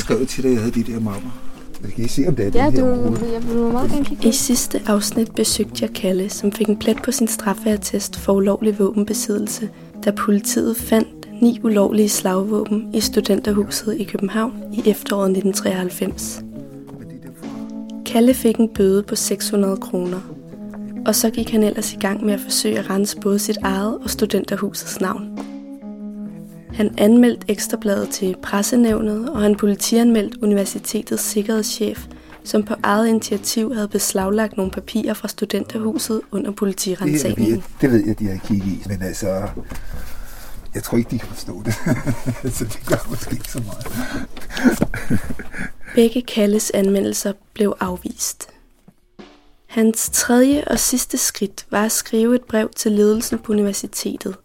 Jeg skrev til dig, jeg havde de der mapper. Jeg kan I se, om det er Ja, den her du, jeg vil meget gerne kigge I sidste afsnit besøgte jeg Kalle, som fik en plet på sin straffeattest for ulovlig våbenbesiddelse, da politiet fandt ni ulovlige slagvåben i studenterhuset i København i efteråret 1993. Kalle fik en bøde på 600 kroner, og så gik han ellers i gang med at forsøge at rense både sit eget og studenterhusets navn. Han anmeldte Ekstrabladet til pressenævnet, og han politianmeldt universitetets sikkerhedschef, som på eget initiativ havde beslaglagt nogle papirer fra studenterhuset under politirensagningen. det, det ved jeg, de har kigget i, men altså, jeg tror ikke, de kan forstå det. så det gør måske ikke så meget. Begge Kalles anmeldelser blev afvist. Hans tredje og sidste skridt var at skrive et brev til ledelsen på universitetet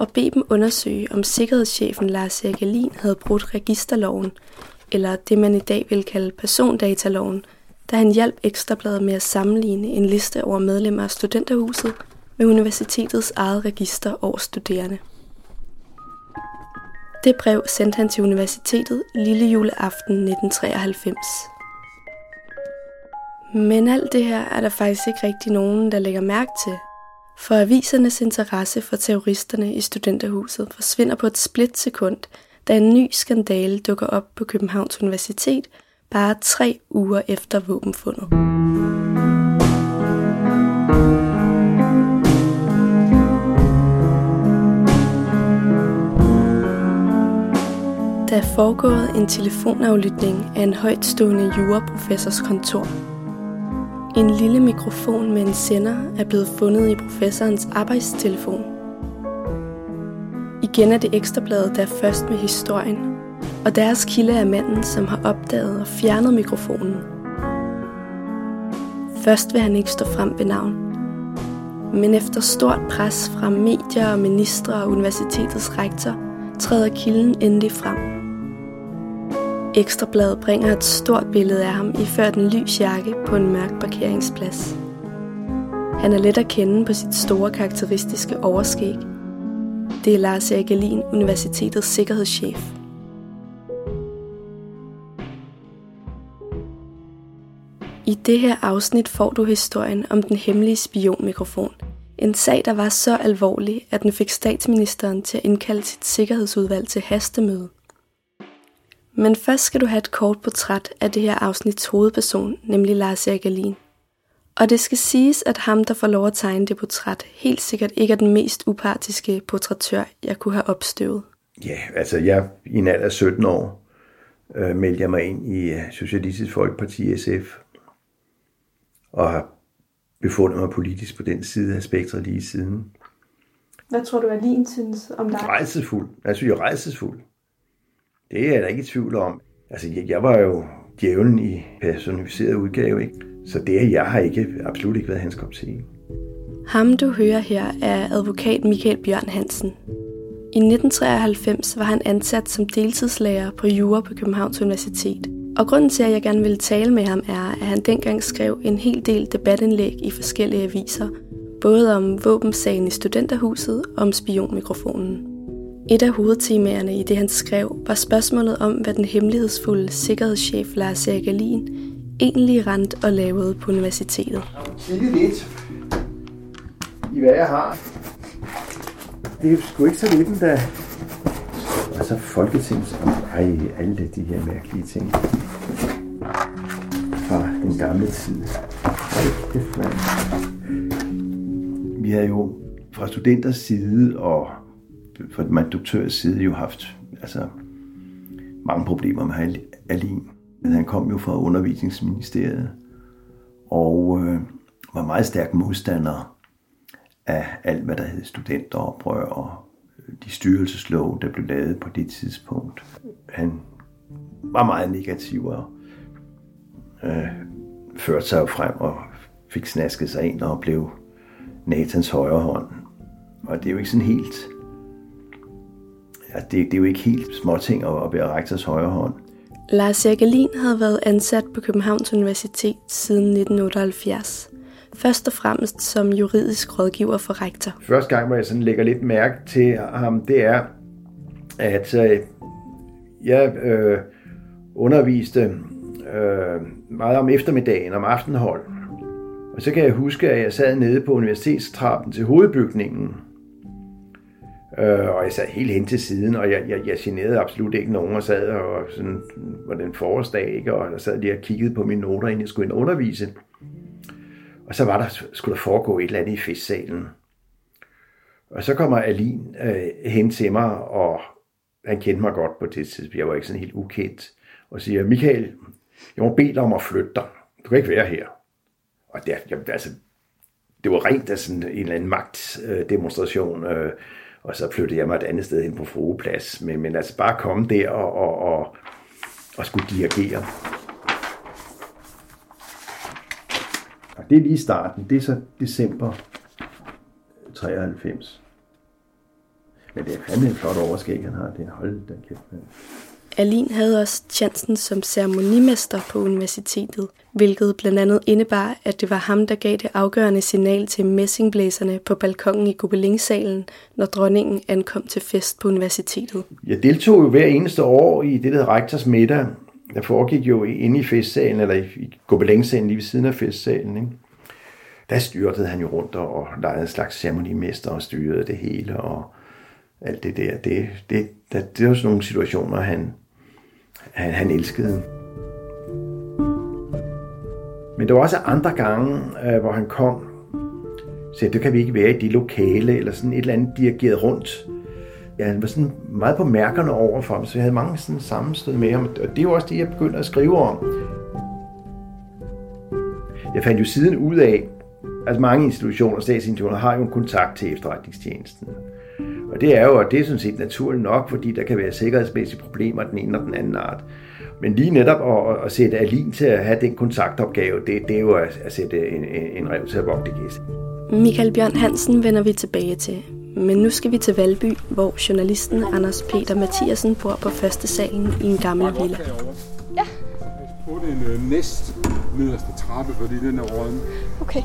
og bede dem undersøge, om sikkerhedschefen Lars Erik havde brudt registerloven, eller det man i dag vil kalde persondataloven, da han hjalp Ekstrabladet med at sammenligne en liste over medlemmer af studenterhuset med universitetets eget register over studerende. Det brev sendte han til universitetet lille juleaften 1993. Men alt det her er der faktisk ikke rigtig nogen, der lægger mærke til. For avisernes interesse for terroristerne i studenterhuset forsvinder på et splitsekund, da en ny skandale dukker op på Københavns Universitet bare tre uger efter våbenfundet. Der er foregået en telefonaflytning af en højtstående juraprofessors kontor. En lille mikrofon med en sender er blevet fundet i professorens arbejdstelefon. Igen er det ekstrabladet, der er først med historien, og deres kilde er manden, som har opdaget og fjernet mikrofonen. Først vil han ikke stå frem ved navn. Men efter stort pres fra medier og ministre og universitetets rektor, træder kilden endelig frem. Ekstrabladet bringer et stort billede af ham iført en lys jakke på en mørk parkeringsplads. Han er let at kende på sit store karakteristiske overskæg. Det er Lars Erik universitetets sikkerhedschef. I det her afsnit får du historien om den hemmelige spionmikrofon. En sag, der var så alvorlig, at den fik statsministeren til at indkalde sit sikkerhedsudvalg til hastemøde. Men først skal du have et kort portræt af det her afsnits hovedperson, nemlig Lars Erik Alin. Og det skal siges, at ham, der får lov at tegne det portræt, helt sikkert ikke er den mest upartiske portrættør, jeg kunne have opstøvet. Ja, altså jeg i en alder af 17 år øh, meldte jeg mig ind i øh, Socialistisk Folkeparti SF og har befundet mig politisk på den side af spektret lige siden. Hvad tror du, Alin synes om dig? Rejsesfuld. Jeg synes, jeg er rejsesfuld. Det er jeg da ikke i tvivl om. Altså, jeg, jeg var jo djævlen i personificeret udgave, ikke? Så det, jeg har ikke, absolut ikke været hans kop til. Ham du hører her er advokat Michael Bjørn Hansen. I 1993 var han ansat som deltidslærer på Jura på Københavns Universitet. Og grunden til, at jeg gerne ville tale med ham, er, at han dengang skrev en hel del debatindlæg i forskellige aviser, både om våbensagen i studenterhuset og om spionmikrofonen. Et af hovedtemaerne i det, han skrev, var spørgsmålet om, hvad den hemmelighedsfulde sikkerhedschef Lars Erik Alin egentlig rent og lavede på universitetet. Kigge lidt i, hvad jeg har. Det er sgu ikke så lidt, da... Altså Folketings... Ej, alle de her mærkelige ting. Fra den gamle tid. Vi havde jo fra studenters side og fra min doktørs side jo haft altså, mange problemer med Alin. Han kom jo fra undervisningsministeriet og øh, var meget stærk modstander af alt, hvad der hed studenteroprør og øh, de styrelseslov, der blev lavet på det tidspunkt. Han var meget negativ og øh, førte sig jo frem og fik snasket sig ind og blev Nathans højre hånd. Og det er jo ikke sådan helt... Ja, det, det er jo ikke helt småting at være rektors højre hånd. Lars Alin havde været ansat på Københavns Universitet siden 1978. Først og fremmest som juridisk rådgiver for rektor. Første gang, hvor jeg sådan lægger lidt mærke til ham, det er, at øh, jeg øh, underviste øh, meget om eftermiddagen, om aftenhold. Og så kan jeg huske, at jeg sad nede på universitetstrappen til hovedbygningen, Øh, og jeg sad helt hen til siden, og jeg, jeg, jeg generede absolut ikke nogen, og sad og sådan, var den forårsdag, ikke? og jeg sad lige og kiggede på mine noter, inden jeg skulle ind og undervise. Og så var der, skulle der foregå et eller andet i festsalen. Og så kommer Alin øh, hen til mig, og han kendte mig godt på det tidspunkt. Jeg var ikke sådan helt ukendt. Og siger, Michael, jeg må bede dig om at flytte dig. Du kan ikke være her. Og det, jeg, altså, det var rent af sådan en eller anden magtdemonstration. Øh, og så flyttede jeg mig et andet sted hen på Frueplads. Men, men altså bare komme der og, og, og, og skulle dirigere. Og det er lige starten. Det er så december 93. Men det er fandme en flot overskæg, han har. Det er hold da kæft. Alin havde også chancen som ceremonimester på universitetet, hvilket blandt andet indebar, at det var ham, der gav det afgørende signal til messingblæserne på balkongen i Gobelingsalen, når dronningen ankom til fest på universitetet. Jeg deltog jo hver eneste år i det, der hedder rektors middag. Der foregik jo inde i festsalen, eller i Gobelingsalen lige ved siden af festsalen. Ikke? Der styrtede han jo rundt og legede en slags ceremonimester og styrede det hele og alt det der. Det, det, der, det var sådan nogle situationer, han, han, han elskede. Men der var også andre gange, øh, hvor han kom, så det kan vi ikke være i de lokale, eller sådan et eller andet dirigeret rundt. Ja, han var sådan meget på mærkerne over for ham, så jeg havde mange sådan sammenstød med ham, og det er jo også det, jeg begyndte at skrive om. Jeg fandt jo siden ud af, at mange institutioner, statsinstitutioner, har jo en kontakt til efterretningstjenesten. Og det er jo, og det er sådan set naturligt nok, fordi der kan være sikkerhedsmæssige problemer den ene og den anden art. Men lige netop at, at sætte Alin til at have den kontaktopgave, det, det er jo at, at sætte en, en rev til at vogte gæst. Michael Bjørn Hansen vender vi tilbage til. Men nu skal vi til Valby, hvor journalisten Anders Peter Mathiasen bor på første salen i en gammel villa. Ja. På den øh, næst nederste trappe, fordi den er råden. Okay.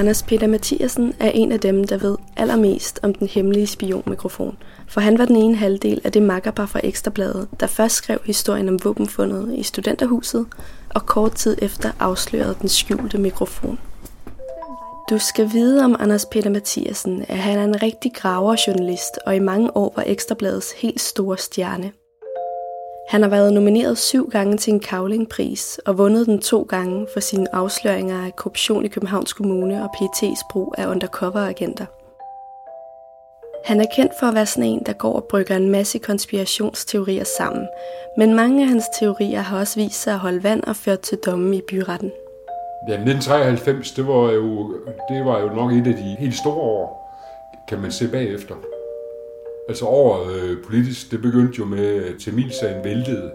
Anders Peter Mathiasen er en af dem, der ved allermest om den hemmelige spionmikrofon. For han var den ene halvdel af det makkerpar fra Ekstrabladet, der først skrev historien om våbenfundet i studenterhuset, og kort tid efter afslørede den skjulte mikrofon. Du skal vide om Anders Peter Mathiasen, at han er en rigtig graverjournalist, og i mange år var Ekstrabladets helt store stjerne. Han har været nomineret syv gange til en Kavlingpris og vundet den to gange for sine afsløringer af korruption i Københavns Kommune og PT's brug af undercover-agenter. Han er kendt for at være sådan en, der går og brygger en masse konspirationsteorier sammen, men mange af hans teorier har også vist sig at holde vand og ført til domme i byretten. Ja, 1993, det var, jo, det var jo nok et af de helt store år, kan man se bagefter. Altså over øh, politisk, det begyndte jo med, at Tamilsagen væltede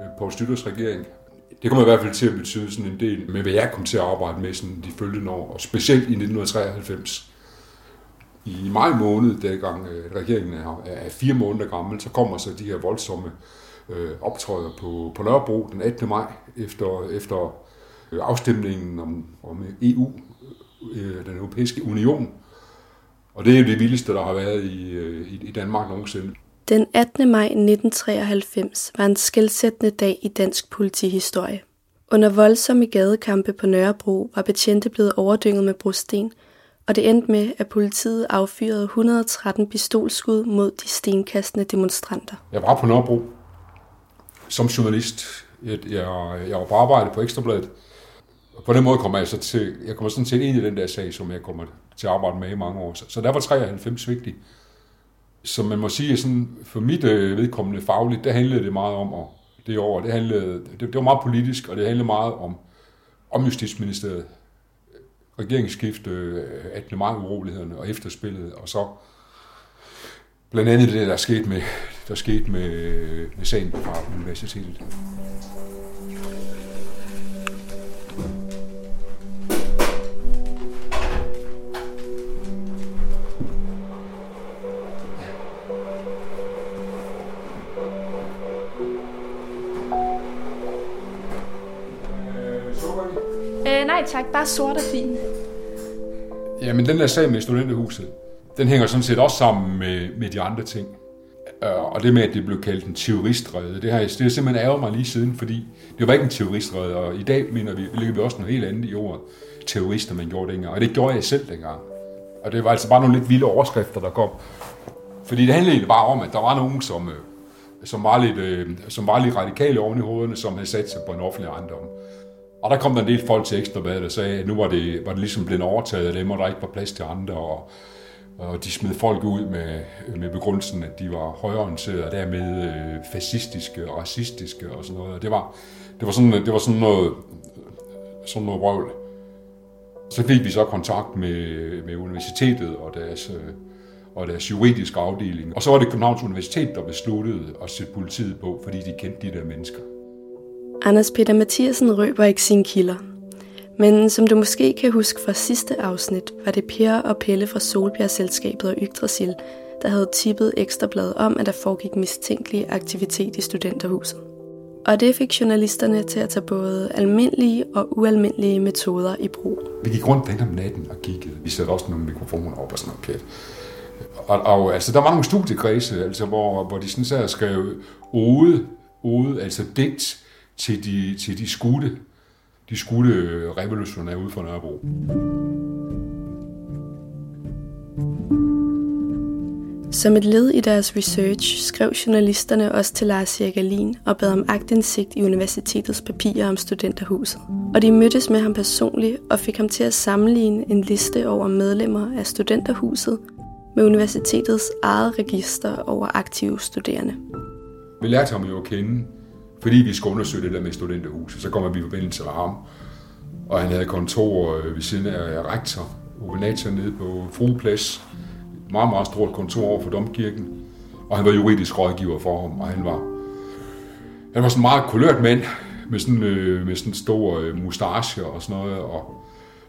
øh, på Stytters regering. Det kommer i hvert fald til at betyde sådan en del med, hvad jeg kom til at arbejde med sådan de følgende år, og specielt i 1993. I maj måned, dengang øh, regeringen er, er fire måneder gammel, så kommer så de her voldsomme øh, optræder på, på Nørrebro den 18. maj, efter, efter øh, afstemningen om, om EU, øh, den europæiske union, og det er jo det vildeste, der har været i, øh, i, i Danmark nogensinde. Den 18. maj 1993 var en skældsættende dag i dansk politihistorie. Under voldsomme gadekampe på Nørrebro var betjente blevet overdynget med brosten, og det endte med, at politiet affyrede 113 pistolskud mod de stenkastende demonstranter. Jeg var på Nørrebro som journalist. Jeg, jeg, jeg var på arbejde på Ekstrabladet. Og på den måde kommer jeg så til, jeg kommer sådan set ind i den der sag, som jeg kommer til at arbejde med i mange år. Så, så der var 93 vigtig. Så man må sige, sådan, for mit øh, vedkommende fagligt, der handlede det meget om, og det år, det, handlede, det, det var meget politisk, og det handlede meget om, om Justitsministeriet, regeringsskift, øh, 18. maj urolighederne og efterspillet, og så blandt andet det, der skete med, der skete med, øh, med sagen fra universitetet. Nej tak. Bare sort og fin. Jamen, den der sag med studenterhuset, den hænger sådan set også sammen med, med de andre ting. Øh, og det med, at det blev kaldt en terroristrede, det har, jeg det har simpelthen ærget mig lige siden, fordi det var ikke en terroristrede, og i dag mener vi, ligger vi også noget helt andet i ordet terrorister, man gjorde dengang. Og det gjorde jeg selv dengang. Og det var altså bare nogle lidt vilde overskrifter, der kom. Fordi det handlede egentlig bare om, at der var nogen, som, øh, som, var, lidt, øh, som var lidt radikale oven i hovederne, som havde sat sig på en offentlig ejendom. Og der kom der en del folk til Ekstrabladet, der sagde, at nu var det, var det ligesom blevet overtaget af dem, og der ikke var plads til andre, og, og de smed folk ud med, med begrundelsen, at de var højreorienterede, og dermed øh, fascistiske og racistiske og sådan noget. Og det var, det var, sådan, det var sådan noget, sådan noget røvl. Så fik vi så kontakt med, med universitetet og deres, øh, og deres juridiske afdeling. Og så var det Københavns Universitet, der besluttede at sætte politiet på, fordi de kendte de der mennesker. Anders Peter Mathiasen røber ikke sine kilder. Men som du måske kan huske fra sidste afsnit, var det Per og Pelle fra Solbjerg-selskabet og Yggdrasil, der havde tippet Ekstrabladet om, at der foregik mistænkelig aktivitet i studenterhuset. Og det fik journalisterne til at tage både almindelige og ualmindelige metoder i brug. Vi gik rundt den om natten og kiggede. Vi satte også nogle mikrofoner op og sådan noget pjat. Og, og altså, der var nogle studiekredse, altså, hvor, hvor de sådan sad skrev ode, ode, altså digt til de, til de skudte, de skudte revolutionære ude for Nørrebro. Som et led i deres research skrev journalisterne også til Lars Erik og bad om agtindsigt i universitetets papirer om studenterhuset. Og de mødtes med ham personligt og fik ham til at sammenligne en liste over medlemmer af studenterhuset med universitetets eget register over aktive studerende. Vi lærte ham jo at kende, fordi vi skulle undersøge det der med studenterhuset. Så kommer vi i forbindelse med ham, og han havde kontor øh, ved siden af øh, rektor, Ovenator nede på Frueplads, meget, meget stort kontor over for Domkirken, og han var juridisk rådgiver for ham, og han var, han var sådan en meget kulørt mand, med sådan, øh, med sådan stor øh, mustache og sådan noget, og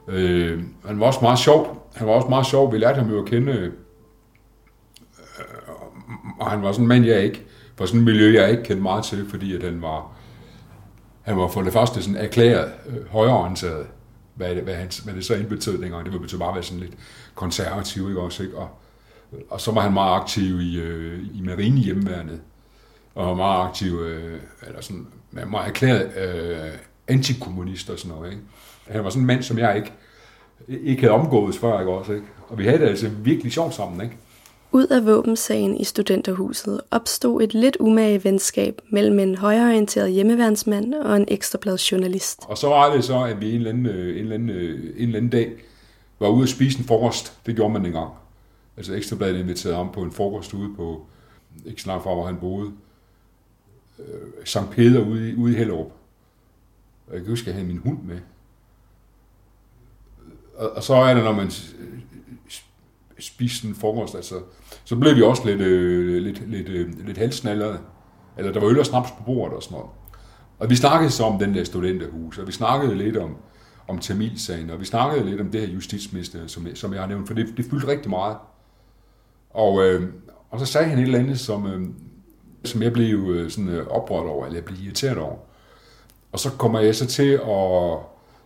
øh, han var også meget sjov. Han var også meget sjov. Vi lærte ham jo at kende, øh, og han var sådan en mand, jeg ikke, var sådan et miljø, jeg ikke kendte meget til, fordi at han var, han var for det første sådan erklæret øh, højreorienteret, hvad, det, hvad, han, hvad det så indbetød dengang. Det betød bare at være sådan lidt konservativ, ikke også, ikke? Og, og så var han meget aktiv i, øh, i marinehjemmeværnet, og var meget aktiv, øh, eller sådan, meget erklæret øh, antikommunist og sådan noget, ikke? Han var sådan en mand, som jeg ikke, ikke havde omgået før, ikke også, ikke? Og vi havde det altså virkelig sjovt sammen, ikke? Ud af våbensagen i studenterhuset opstod et lidt umage venskab mellem en højreorienteret hjemmeværnsmand og en ekstrabladsjournalist. Og så var det så, at vi en eller anden, øh, en eller anden, øh, en eller anden dag var ude at spise en frokost. Det gjorde man engang. Altså Ekstrabladet inviterede ham på en frokost ude på, ikke snart fra, hvor han boede, øh, Sankt Peter ude i, ude i Hellerup. Og jeg kan huske, at jeg havde min hund med. Og, og så er det, når man spiste en frokost, altså, så blev vi også lidt, øh, lidt, lidt, øh, lidt halsnallede. Eller der var øl og snaps på bordet og sådan noget. Og vi snakkede så om den der studenterhus, og vi snakkede lidt om, om Tamilsagen, og vi snakkede lidt om det her justitsminister, som, som jeg har nævnt, for det, det fyldte rigtig meget. Og, øh, og så sagde han et eller andet, som, øh, som jeg blev øh, sådan øh, oprørt over, eller jeg blev irriteret over. Og så kommer jeg så til at,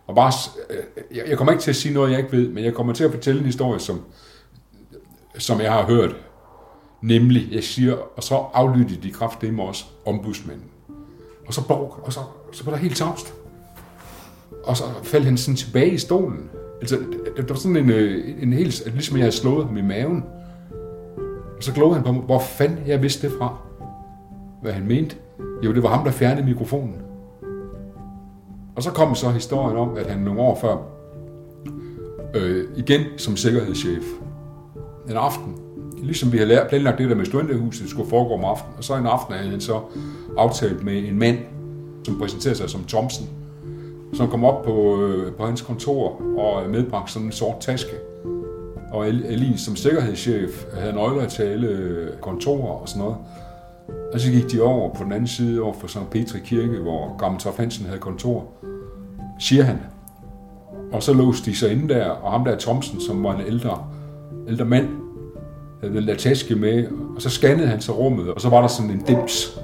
og bare, øh, jeg, jeg kommer ikke til at sige noget, jeg ikke ved, men jeg kommer til at fortælle en historie, som, som jeg har hørt. Nemlig, jeg siger, og så aflyttede de kraftedeme også ombudsmanden. Og så, borg, og så, så var der helt tavst. Og så faldt han sådan tilbage i stolen. Altså, det var sådan en, øh, en helt, ligesom jeg havde slået ham i maven. Og så glod han på mig, hvor fanden jeg vidste det fra. Hvad han mente. Jo, det var ham, der fjernede mikrofonen. Og så kom så historien om, at han nogle år før, øh, igen som sikkerhedschef, en aften, ligesom vi havde planlagt det der med studenterhuset, skulle foregå om aftenen, og så en aften havde han så aftalt med en mand, som præsenterede sig som Thompson, som kom op på, øh, på hans kontor og medbragte sådan en sort taske. Og Elin som sikkerhedschef havde nøgler til alle øh, kontorer og sådan noget. Og så gik de over på den anden side over for St. Petri Kirke, hvor Gammel Hansen havde kontor, siger han. Og så låste de sig inde der, og ham der Thomsen, som var en ældre, ældre mand havde vel taske med, og så scannede han sig rummet, og så var der sådan en dims.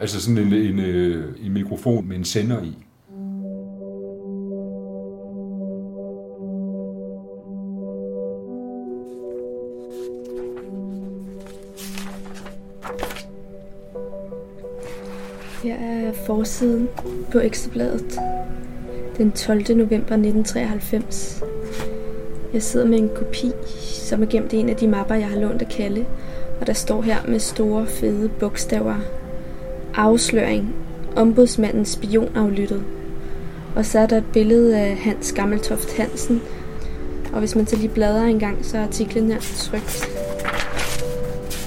Altså sådan en, en, øh, en mikrofon med en sender i. Her er forsiden på Ekstrabladet den 12. november 1993. Jeg sidder med en kopi, som er gemt i en af de mapper, jeg har lånt af Kalle. Og der står her med store, fede bogstaver. Afsløring. Ombudsmanden spionaflyttet. Og så er der et billede af Hans Gammeltoft Hansen. Og hvis man så lige bladrer en gang, så er artiklen her trygt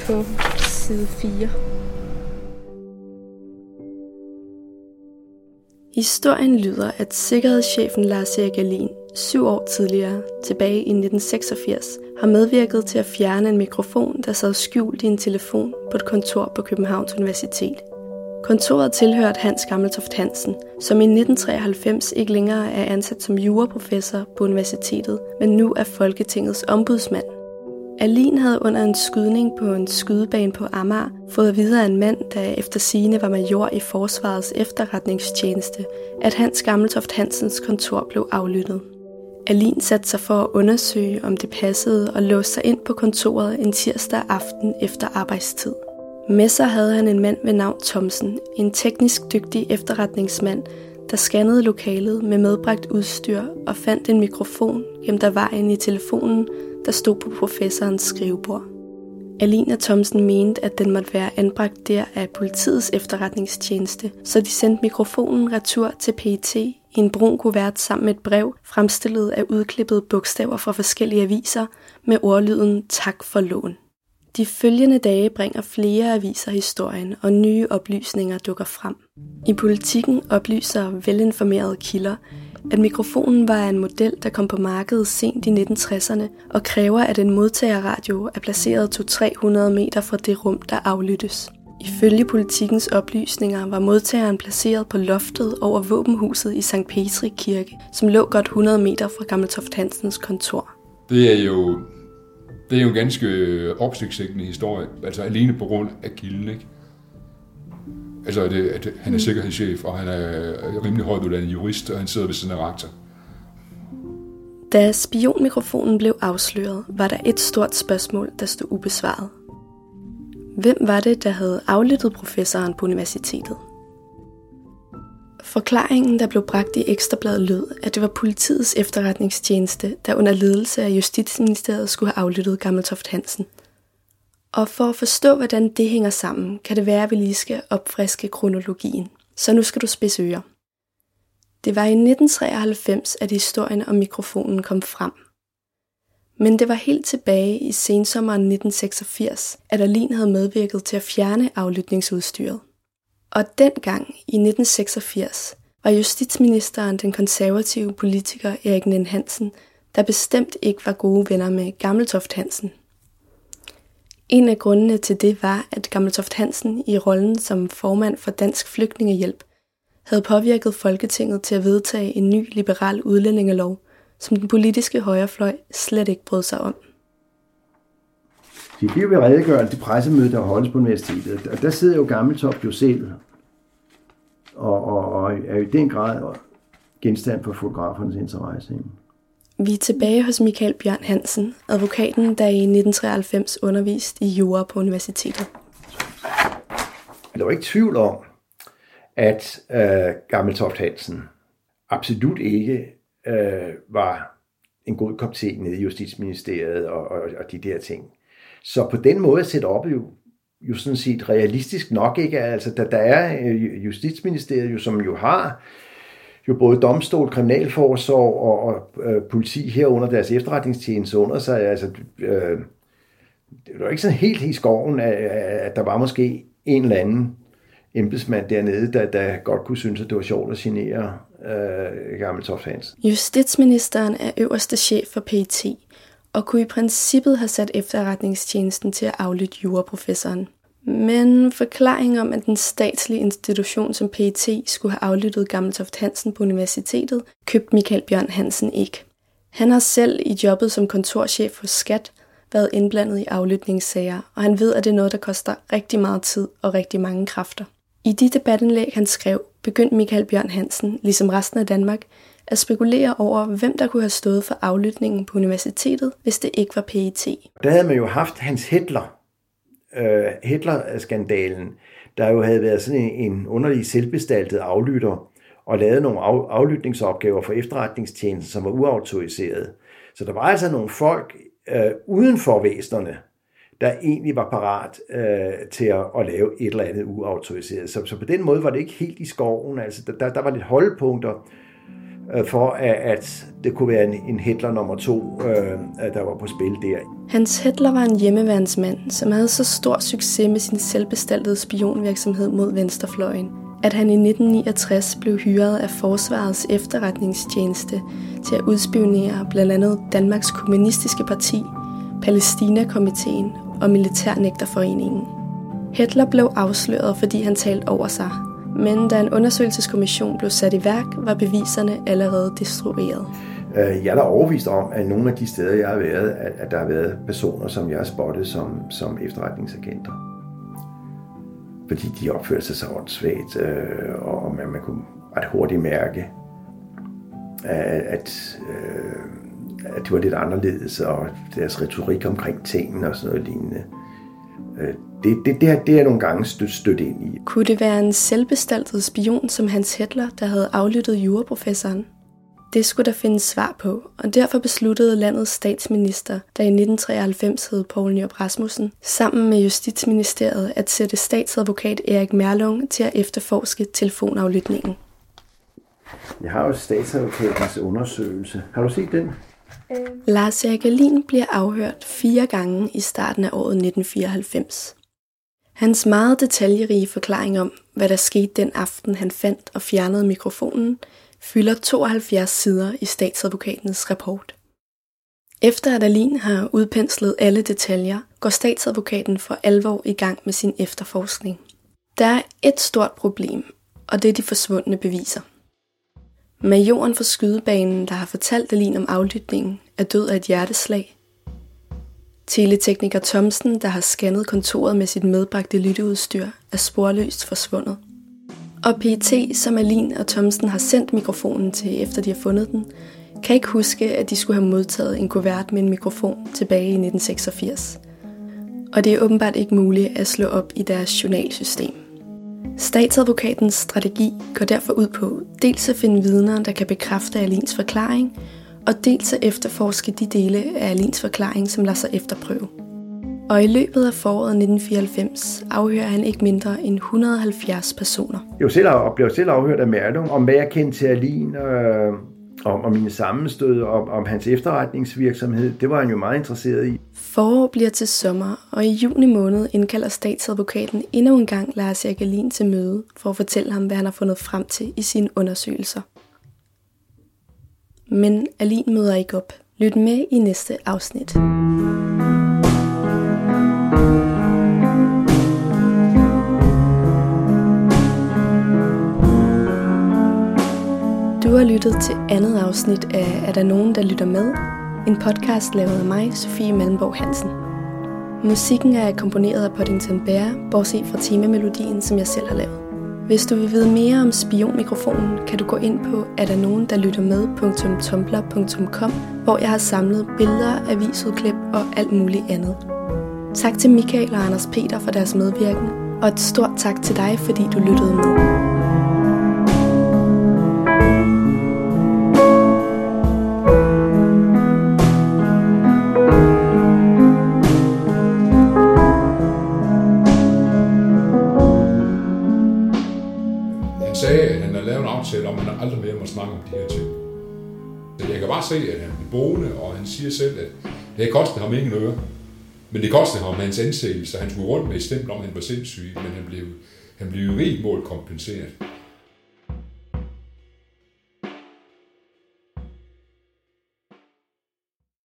på side 4. Historien lyder, at sikkerhedschefen Lars Erik Alin syv år tidligere, tilbage i 1986, har medvirket til at fjerne en mikrofon, der sad skjult i en telefon på et kontor på Københavns Universitet. Kontoret tilhørte Hans Gammeltoft Hansen, som i 1993 ikke længere er ansat som juraprofessor på universitetet, men nu er Folketingets ombudsmand. Alin havde under en skydning på en skydebane på Amager fået videre en mand, der efter sine var major i Forsvarets efterretningstjeneste, at Hans Gammeltoft Hansens kontor blev aflyttet. Alin satte sig for at undersøge, om det passede og låste sig ind på kontoret en tirsdag aften efter arbejdstid. Med sig havde han en mand ved navn Thomsen, en teknisk dygtig efterretningsmand, der scannede lokalet med medbragt udstyr og fandt en mikrofon gemt af vejen i telefonen, der stod på professorens skrivebord. Alina Thomsen mente, at den måtte være anbragt der af politiets efterretningstjeneste, så de sendte mikrofonen retur til PET i en brun kuvert sammen med et brev, fremstillet af udklippede bogstaver fra forskellige aviser med ordlyden Tak for lån. De følgende dage bringer flere aviser historien, og nye oplysninger dukker frem. I politikken oplyser velinformerede kilder, at mikrofonen var en model, der kom på markedet sent i 1960'erne og kræver, at en modtagerradio er placeret 200-300 meter fra det rum, der aflyttes. Ifølge politikens oplysninger var modtageren placeret på loftet over våbenhuset i St. Petri Kirke, som lå godt 100 meter fra Gammeltoft Hansens kontor. Det er jo, det er jo en ganske opsigtsækkende historie, altså alene på grund af kilden, ikke? Altså, at, at han er mm. sikkerhedschef, og han er rimelig højt uddannet jurist, og han sidder ved siden af rektor. Da spionmikrofonen blev afsløret, var der et stort spørgsmål, der stod ubesvaret. Hvem var det, der havde aflyttet professoren på universitetet? Forklaringen, der blev bragt i Ekstrabladet lød, at det var politiets efterretningstjeneste, der under ledelse af Justitsministeriet skulle have aflyttet Gammeltoft Hansen. Og for at forstå, hvordan det hænger sammen, kan det være, at vi lige skal opfriske kronologien. Så nu skal du spidse ører. Det var i 1993, at historien om mikrofonen kom frem – men det var helt tilbage i sensommeren 1986, at Alin havde medvirket til at fjerne aflytningsudstyret. Og dengang i 1986 var justitsministeren den konservative politiker Erik Nen Hansen, der bestemt ikke var gode venner med Gammeltoft Hansen. En af grundene til det var, at Gammeltoft Hansen i rollen som formand for Dansk Flygtningehjælp havde påvirket Folketinget til at vedtage en ny liberal udlændingelov – som den politiske højrefløj slet ikke brød sig om. De bliver ved redegørelse til pressemødet, der holdes på universitetet. Og der sidder jo Gammeltoft jo selv, og, og, og er i den grad genstand for fotografernes interesse. Vi er tilbage hos Michael Bjørn Hansen, advokaten, der i 1993 underviste i jura på universitetet. Der var ikke tvivl om, at øh, Gammeltoft Hansen absolut ikke øh, var en god kop te nede i Justitsministeriet og, og, og de der ting. Så på den måde set op jo, jo sådan set realistisk nok ikke. Altså, der, der er øh, Justitsministeriet, jo, som jo har jo både domstol, kriminalforsorg og, og øh, politi herunder deres efterretningstjeneste under sig. Altså, øh, det var ikke sådan helt i skoven, at, at der var måske en eller anden embedsmand dernede, der, der godt kunne synes, at det var sjovt at genere øh, Gammeltoft Hans. Justitsministeren er øverste chef for PET, og kunne i princippet have sat efterretningstjenesten til at aflytte juraprofessoren. Men forklaringen om, at den statslige institution som PET skulle have aflyttet Gammeltoft Hansen på universitetet, købte Michael Bjørn Hansen ikke. Han har selv i jobbet som kontorchef hos Skat været indblandet i aflytningssager, og han ved, at det er noget, der koster rigtig meget tid og rigtig mange kræfter. I de debatindlæg, han skrev, begyndte Michael Bjørn Hansen, ligesom resten af Danmark, at spekulere over, hvem der kunne have stået for aflytningen på universitetet, hvis det ikke var PET. Der havde man jo haft Hans Hitler, øh, Hitler-skandalen, der jo havde været sådan en, en underlig selvbestaltet aflytter, og lavet nogle af, aflytningsopgaver for efterretningstjenesten, som var uautoriseret. Så der var altså nogle folk øh, uden for væsenerne, der egentlig var parat øh, til at, at lave et eller andet uautoriseret. Så, så på den måde var det ikke helt i skoven. Altså, der, der var lidt holdepunkter øh, for, at, at det kunne være en, en hætler nummer to, øh, der var på spil der. Hans Hitler var en hjemmeværnsmand, som havde så stor succes med sin selvbestaltede spionvirksomhed mod venstrefløjen, at han i 1969 blev hyret af Forsvarets efterretningstjeneste til at udspionere blandt andet Danmarks Kommunistiske Parti, palæstina og Militærnægterforeningen. Hitler blev afsløret, fordi han talte over sig, men da en undersøgelseskommission blev sat i værk, var beviserne allerede destrueret. Øh, jeg er da overvist om, at nogle af de steder, jeg har været, at der har været personer, som jeg har spottet som, som efterretningsagenter. Fordi de opførte sig så åndssvagt, øh, og man, man kunne ret hurtigt mærke, at, at, øh, at det var lidt anderledes, og deres retorik omkring tingene og sådan noget lignende. Det, det, det, det er nogle gange stødt, stødt ind i. Kunne det være en selvbestaltet spion som Hans Hitler, der havde aflyttet juraprofessoren? Det skulle der findes svar på, og derfor besluttede landets statsminister, der i 1993 hed Poul Nyrup Rasmussen, sammen med Justitsministeriet at sætte statsadvokat Erik Merlung til at efterforske telefonaflytningen. Jeg har jo statsadvokatens undersøgelse. Har du set den? Øh. Lars Erik Alin bliver afhørt fire gange i starten af året 1994. Hans meget detaljerige forklaring om, hvad der skete den aften, han fandt og fjernede mikrofonen, fylder 72 sider i statsadvokatens rapport. Efter at Alin har udpenslet alle detaljer, går statsadvokaten for alvor i gang med sin efterforskning. Der er et stort problem, og det er de forsvundne beviser. Majoren fra skydebanen, der har fortalt Alin om aflytningen, er død af et hjerteslag. Teletekniker Thomsen, der har scannet kontoret med sit medbragte lytteudstyr, er sporløst forsvundet. Og PT, som Alin og Thomsen har sendt mikrofonen til, efter de har fundet den, kan ikke huske, at de skulle have modtaget en kuvert med en mikrofon tilbage i 1986. Og det er åbenbart ikke muligt at slå op i deres journalsystem. Statsadvokatens strategi går derfor ud på dels at finde vidner, der kan bekræfte Alins forklaring, og dels at efterforske de dele af Alins forklaring, som lader sig efterprøve. Og i løbet af foråret 1994 afhører han ikke mindre end 170 personer. Jeg selv, blev selv afhørt af Merlung om, hvad jeg kendte til Alin, øh, om, om mine sammenstød, om, om hans efterretningsvirksomhed. Det var han jo meget interesseret i. Forår bliver til sommer, og i juni måned indkalder statsadvokaten endnu en gang Lars Erik Alin til møde for at fortælle ham, hvad han har fundet frem til i sine undersøgelser. Men Alin møder ikke op. Lyt med i næste afsnit. Du har lyttet til andet afsnit af Er der nogen, der lytter med? En podcast lavet af mig, Sofie Malmborg Hansen. Musikken er komponeret af Poddington Bear, bortset fra temamelodien, som jeg selv har lavet. Hvis du vil vide mere om spionmikrofonen, kan du gå ind på er der nogen, der lytter med.tumblr.com, hvor jeg har samlet billeder, avisudklip og alt muligt andet. Tak til Michael og Anders Peter for deres medvirken, og et stort tak til dig, fordi du lyttede med. Se, at han blev boende, og han siger selv, at det kostede ham ingen øre. Men det kostede ham hans anseelse, han skulle rundt med et stempel om, at han var sindssyg, men han blev, han blev i rig mål kompenseret.